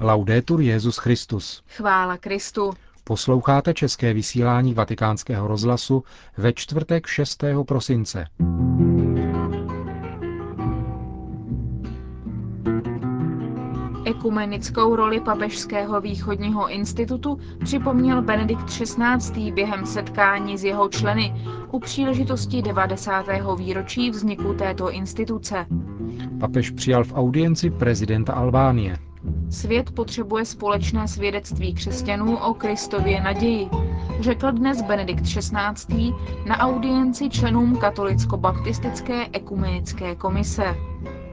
Laudetur Jezus Christus. Chvála Kristu. Posloucháte české vysílání Vatikánského rozhlasu ve čtvrtek 6. prosince. Ekumenickou roli Papežského východního institutu připomněl Benedikt XVI. během setkání s jeho členy u příležitosti 90. výročí vzniku této instituce. Papež přijal v audienci prezidenta Albánie. Svět potřebuje společné svědectví křesťanů o Kristově naději, řekl dnes Benedikt XVI. na audienci členům katolicko-baptistické ekumenické komise.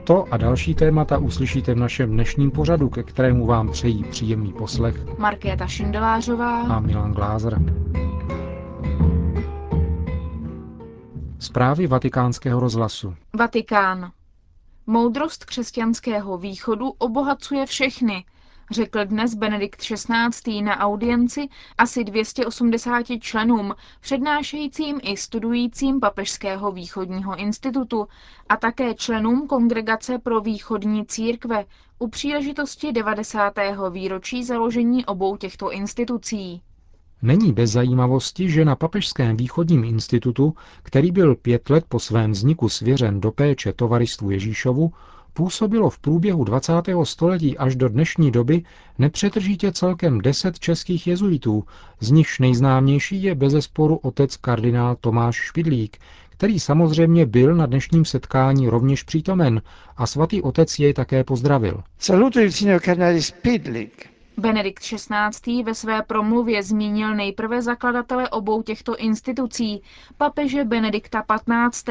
To a další témata uslyšíte v našem dnešním pořadu, ke kterému vám přejí příjemný poslech Markéta Šindelářová a Milan Glázer. Zprávy vatikánského rozhlasu. Vatikán. Moudrost křesťanského východu obohacuje všechny, řekl dnes Benedikt XVI. na audienci asi 280 členům, přednášejícím i studujícím Papežského východního institutu a také členům Kongregace pro východní církve u příležitosti 90. výročí založení obou těchto institucí. Není bez zajímavosti, že na Papežském východním institutu, který byl pět let po svém vzniku svěřen do péče tovaristvu Ježíšovu, působilo v průběhu 20. století až do dnešní doby nepřetržitě celkem deset českých jezuitů, z nichž nejznámější je bezesporu otec kardinál Tomáš Špidlík, který samozřejmě byl na dnešním setkání rovněž přítomen a svatý otec jej také pozdravil. Saluto il signor kardinál Spidlík. Benedikt XVI. ve své promluvě zmínil nejprve zakladatele obou těchto institucí, papeže Benedikta XV.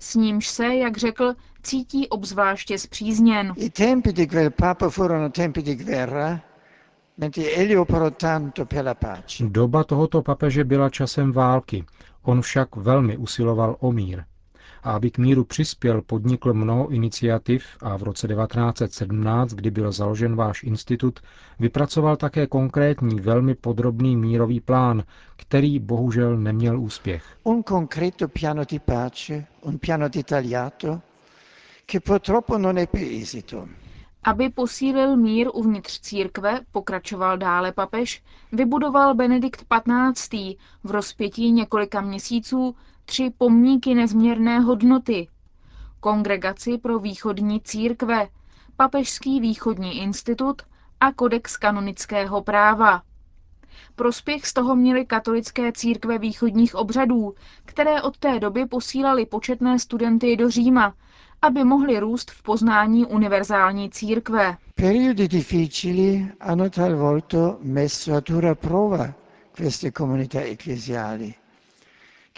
S nímž se, jak řekl, cítí obzvláště zpřízněn. I tempi di quel papa furono tempi di guerra. Doba tohoto papeže byla časem války, on však velmi usiloval o mír a aby k míru přispěl, podnikl mnoho iniciativ a v roce 1917, kdy byl založen váš institut, vypracoval také konkrétní, velmi podrobný mírový plán, který bohužel neměl úspěch. Un concreto piano di pace, un piano dettagliato, che purtroppo non ebbe esito. Aby posílil mír uvnitř církve, pokračoval dále papež, vybudoval Benedikt XV. v rozpětí několika měsíců tři pomníky nezměrné hodnoty. Kongregaci pro východní církve, Papežský východní institut a Kodex kanonického práva. Prospěch z toho měly katolické církve východních obřadů, které od té doby posílali početné studenty do Říma, aby mohli růst v poznání univerzální církve. Dura prova queste comunità ecclesiali.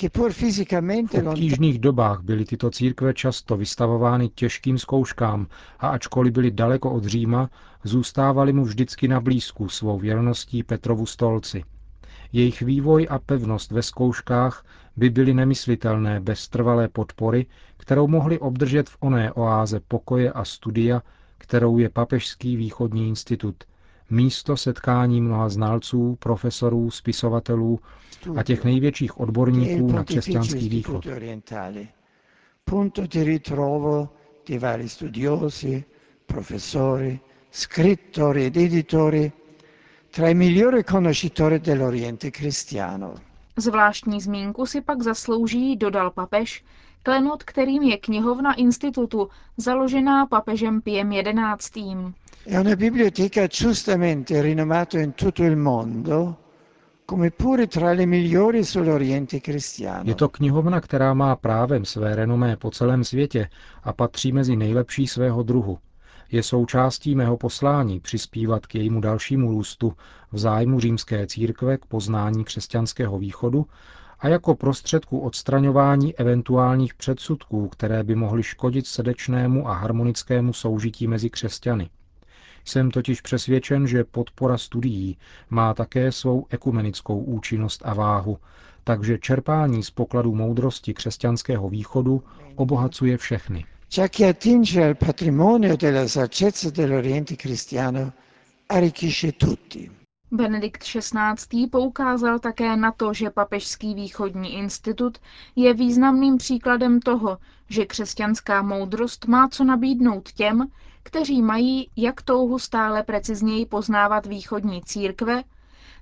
V obtížných dobách byly tyto církve často vystavovány těžkým zkouškám a ačkoliv byly daleko od Říma, zůstávali mu vždycky na blízku svou věrností Petrovu stolci. Jejich vývoj a pevnost ve zkouškách by byly nemyslitelné bez trvalé podpory, kterou mohli obdržet v oné oáze pokoje a studia, kterou je Papežský východní institut – místo setkání mnoha znalců, profesorů, spisovatelů a těch největších odborníků na křesťanský východ. Punto di ritrovo di vari studiosi, professori, scrittori ed editori tra i migliori conoscitori dell'Oriente cristiano. Zvláštní zmínku si pak zaslouží, dodal papež, klenot, kterým je knihovna institutu, založená papežem Piem XI. È una biblioteca giustamente rinomata in tutto il mondo. Je to knihovna, která má právem své renomé po celém světě a patří mezi nejlepší svého druhu. Je součástí mého poslání přispívat k jejímu dalšímu růstu v zájmu římské církve k poznání křesťanského východu a jako prostředku odstraňování eventuálních předsudků, které by mohly škodit srdečnému a harmonickému soužití mezi křesťany. Jsem totiž přesvědčen, že podpora studií má také svou ekumenickou účinnost a váhu, takže čerpání z pokladu moudrosti křesťanského východu obohacuje všechny. Già chi attinge al patrimonio della saggezza dell'Oriente cristiano arricchisce tutti. Benedikt XVI. poukázal také na to, že Papežský východní institut je významným příkladem toho, že křesťanská moudrost má co nabídnout těm, kteří mají jak touhu stále precizněji poznávat východní církve,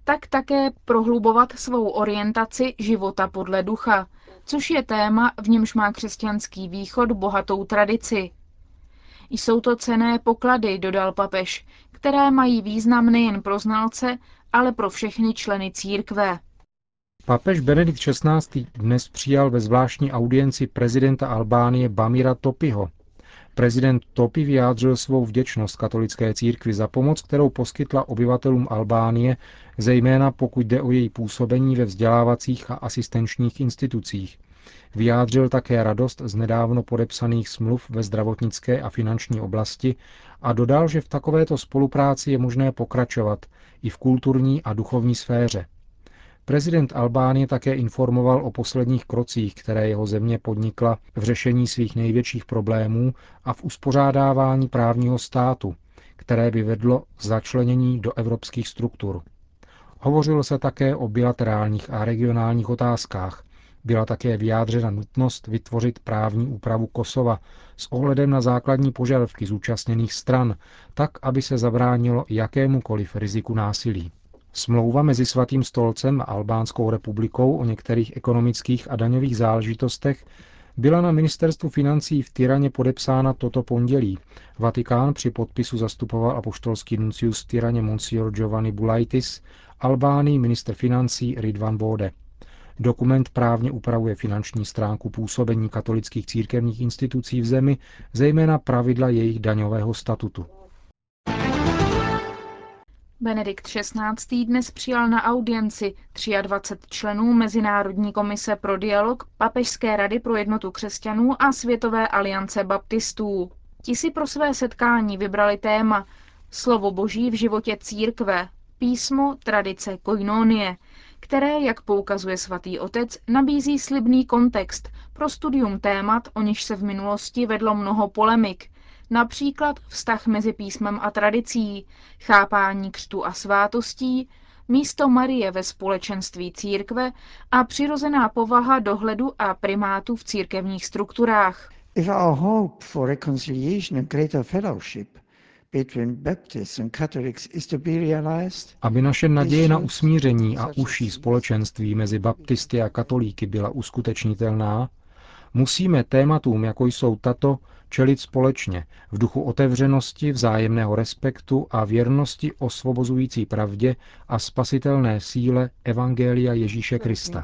tak také prohlubovat svou orientaci života podle ducha, což je téma, v němž má křesťanský východ bohatou tradici. Jsou to cené poklady, dodal papež, které mají význam nejen pro znalce, ale pro všechny členy církve. Papež Benedikt XVI. dnes přijal ve zvláštní audienci prezidenta Albánie Bamira Topiho. Prezident Topi vyjádřil svou vděčnost katolické církvi za pomoc, kterou poskytla obyvatelům Albánie, zejména pokud jde o její působení ve vzdělávacích a asistenčních institucích. Vyjádřil také radost z nedávno podepsaných smluv ve zdravotnické a finanční oblasti a dodal, že v takovéto spolupráci je možné pokračovat i v kulturní a duchovní sféře. Prezident Albánie také informoval o posledních krocích, které jeho země podnikla v řešení svých největších problémů a v uspořádávání právního státu, které by vedlo k začlenění do evropských struktur. Hovořilo se také o bilaterálních a regionálních otázkách. Byla také vyjádřena nutnost vytvořit právní úpravu Kosova s ohledem na základní požadavky zúčastněných stran, tak, aby se zabránilo jakémukoliv riziku násilí. Smlouva mezi Svatým stolcem a Albánskou republikou o některých ekonomických a daňových záležitostech byla na ministerstvu financí v Tyraně podepsána toto pondělí. Vatikán při podpisu zastupoval apoštolský nuncius v Tyraně Monsignor Giovanni Bulaitis, Albánii minister financí Ridvan Bode. Dokument právně upravuje finanční stránku působení katolických církevních institucí v zemi, zejména pravidla jejich daňového statutu. Benedikt XVI. dnes přijal na audienci 23 členů Mezinárodní komise pro dialog Papežské rady pro jednotu křesťanů a Světové aliance baptistů. Ti si pro své setkání vybrali téma Slovo Boží v životě církve, písmo, tradice, koinonie, které, jak poukazuje svatý otec, nabízí slibný kontext pro studium témat, o nichž se v minulosti vedlo mnoho polemik, například vztah mezi písmem a tradicí, chápání křtu a svátostí, místo Marie ve společenství církve a přirozená povaha dohledu a primátu v církevních strukturách. If our hope for reconciliation and greater fellowship aby naše naděje na usmíření a užší společenství mezi baptisty a katolíky byla uskutečnitelná, musíme tématům, jako jsou tato, čelit společně, v duchu otevřenosti, vzájemného respektu a věrnosti osvobozující pravdě a spasitelné síle Evangelia Ježíše Krista.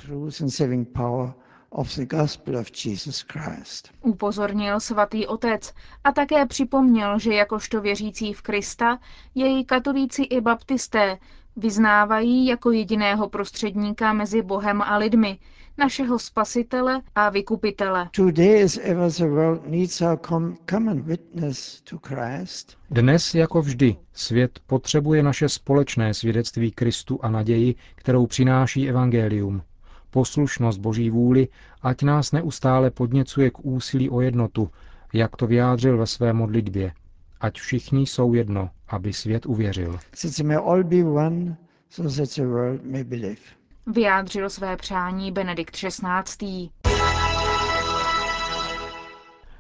Upozornil svatý otec a také připomněl, že jakožto věřící v Krista jej katolíci i baptisté vyznávají jako jediného prostředníka mezi Bohem a lidmi, našeho spasitele a vykupitele. Dnes, jako vždy, svět potřebuje naše společné svědectví Kristu a naději, kterou přináší Evangelium. Poslušnost Boží vůli, ať nás neustále podněcuje k úsilí o jednotu, jak to vyjádřil ve své modlitbě. Ať všichni jsou jedno, aby svět uvěřil. Vyjádřil své přání Benedikt XVI.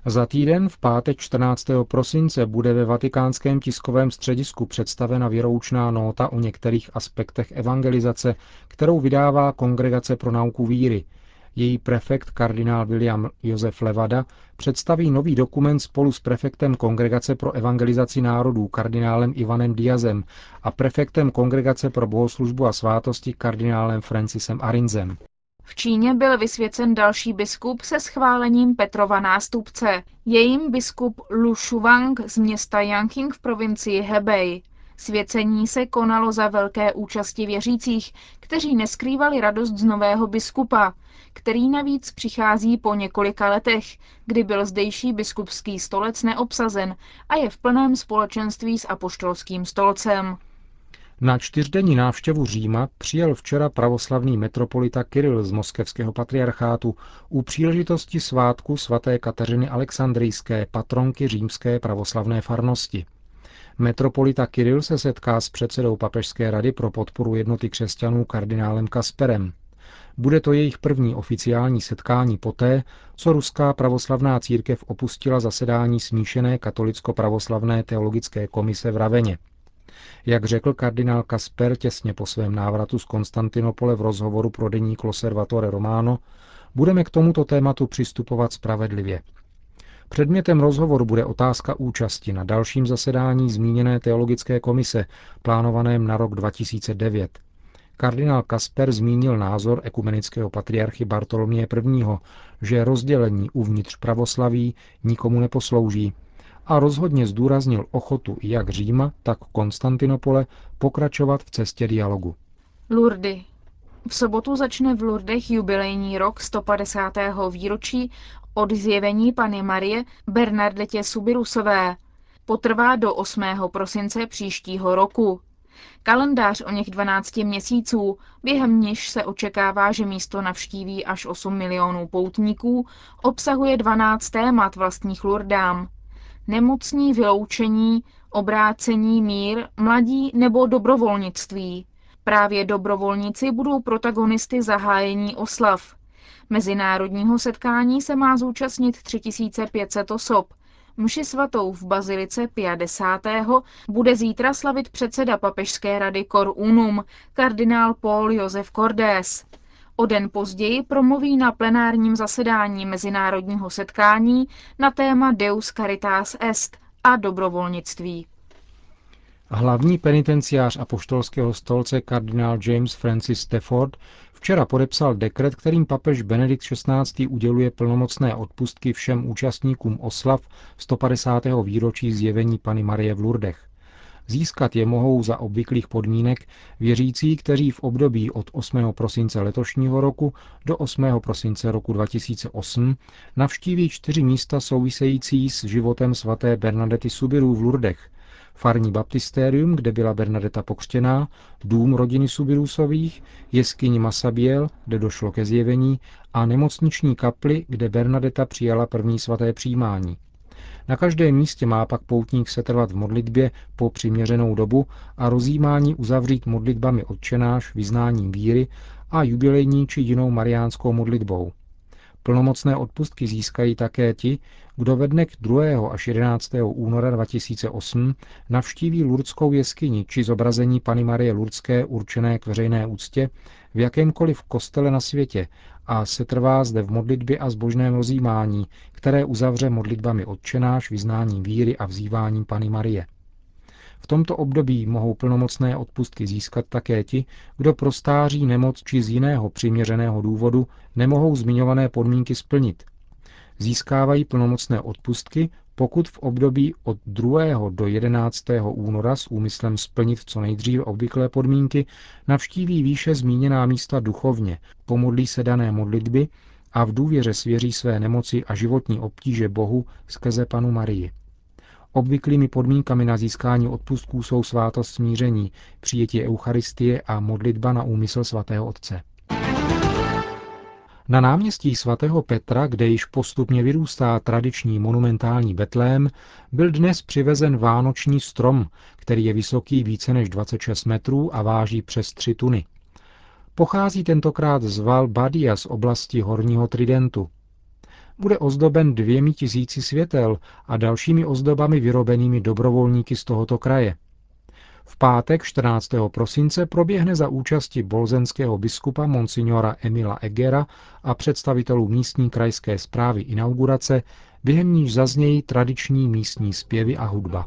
Za týden v pátek 14. prosince bude ve vatikánském tiskovém středisku představena věroučná nota o některých aspektech evangelizace, kterou vydává Kongregace pro nauku víry. Její prefekt kardinál William Josef Levada představí nový dokument spolu s prefektem Kongregace pro evangelizaci národů kardinálem Ivanem Diazem a prefektem Kongregace pro bohoslužbu a svátosti kardinálem Francisem Arinzem. V Číně byl vysvěcen další biskup se schválením Petrova nástupce. Jejím biskup Lu Shuang z města Yanqing v provincii Hebei. Svěcení se konalo za velké účasti věřících, kteří neskrývali radost z nového biskupa, který navíc přichází po několika letech, kdy byl zdejší biskupský stolec neobsazen a je v plném společenství s apoštolským stolcem. Na čtyřdenní návštěvu Říma přijel včera pravoslavný metropolita Kiril z moskevského patriarchátu u příležitosti svátku svaté Kateřiny Alexandrijské, patronky římské pravoslavné farnosti. Metropolita Kiril se setká s předsedou Papežské rady pro podporu jednoty křesťanů kardinálem Kasperem. Bude to jejich první oficiální setkání poté, co Ruská pravoslavná církev opustila zasedání smíšené katolicko-pravoslavné teologické komise v Raveně. Jak řekl kardinál Kasper těsně po svém návratu z Konstantinopole v rozhovoru pro deník Loservatore Romano, budeme k tomuto tématu přistupovat spravedlivě. Předmětem rozhovoru bude otázka účasti na dalším zasedání zmíněné teologické komise, plánovaném na rok 2009. Kardinál Kasper zmínil názor ekumenického patriarchy Bartoloměje I., že rozdělení uvnitř pravoslaví nikomu neposlouží a rozhodně zdůraznil ochotu jak Říma, tak Konstantinopole pokračovat v cestě dialogu. Lurdy. V sobotu začne v Lurdech jubilejní rok 150. výročí od zjevení Pany Marie Bernardetě Subirusové. Potrvá do 8. prosince příštího roku. Kalendář o něch 12 měsíců, během něž se očekává, že místo navštíví až 8 milionů poutníků, obsahuje 12 témat vlastních lurdám. Nemocní vyloučení, obrácení, mír, mladí nebo dobrovolnictví. Právě dobrovolníci budou protagonisty zahájení oslav. Mezinárodního setkání se má zúčastnit 3500 osob. Mši svatou v Bazilice 50. bude zítra slavit předseda papežské rady Cor Unum, kardinál Paul Josef Cordes. O den později promluví na plenárním zasedání mezinárodního setkání na téma Deus Caritas Est a dobrovolnictví. Hlavní penitenciář apoštolského stolce kardinál James Francis Stafford včera podepsal dekret, kterým papež Benedikt XVI. uděluje plnomocné odpustky všem účastníkům oslav 150. výročí zjevení Pany Marie v Lurdech. Získat je mohou za obvyklých podmínek věřící, kteří v období od 8. prosince letošního roku do 8. prosince roku 2008 navštíví čtyři místa související s životem svaté Bernadety Subiru v Lurdech, farní baptistérium, kde byla Bernadeta pokřtěná, dům rodiny Subirusových, jeskyni Masabiel, kde došlo ke zjevení, a nemocniční kapli, kde Bernadeta přijala první svaté přijímání. Na každém místě má pak poutník setrvat v modlitbě po přiměřenou dobu a rozjímání uzavřít modlitbami odčenáš, vyznáním víry a jubilejní či jinou mariánskou modlitbou. Plnomocné odpustky získají také ti, kdo ve dnech 2. až 11. února 2008 navštíví Lurdskou jeskyni či zobrazení Pany Marie Lurdské určené k veřejné úctě v jakémkoliv kostele na světě a se trvá zde v modlitbě a zbožném rozjímání, které uzavře modlitbami odčenáš, vyznáním víry a vzýváním Pany Marie. V tomto období mohou plnomocné odpustky získat také ti, kdo pro stáří nemoc či z jiného přiměřeného důvodu nemohou zmiňované podmínky splnit. Získávají plnomocné odpustky, pokud v období od 2. do 11. února s úmyslem splnit co nejdříve obvyklé podmínky navštíví výše zmíněná místa duchovně, pomodlí se dané modlitby a v důvěře svěří své nemoci a životní obtíže Bohu skrze panu Marii. Obvyklými podmínkami na získání odpustků jsou svátost smíření, přijetí Eucharistie a modlitba na úmysl svatého Otce. Na náměstí svatého Petra, kde již postupně vyrůstá tradiční monumentální betlém, byl dnes přivezen vánoční strom, který je vysoký více než 26 metrů a váží přes 3 tuny. Pochází tentokrát z Val Badia z oblasti Horního Tridentu. Bude ozdoben dvěmi tisíci světel a dalšími ozdobami vyrobenými dobrovolníky z tohoto kraje. V pátek 14. prosince proběhne za účasti bolzenského biskupa monsignora Emila Egera a představitelů místní krajské zprávy inaugurace, během níž zaznějí tradiční místní zpěvy a hudba.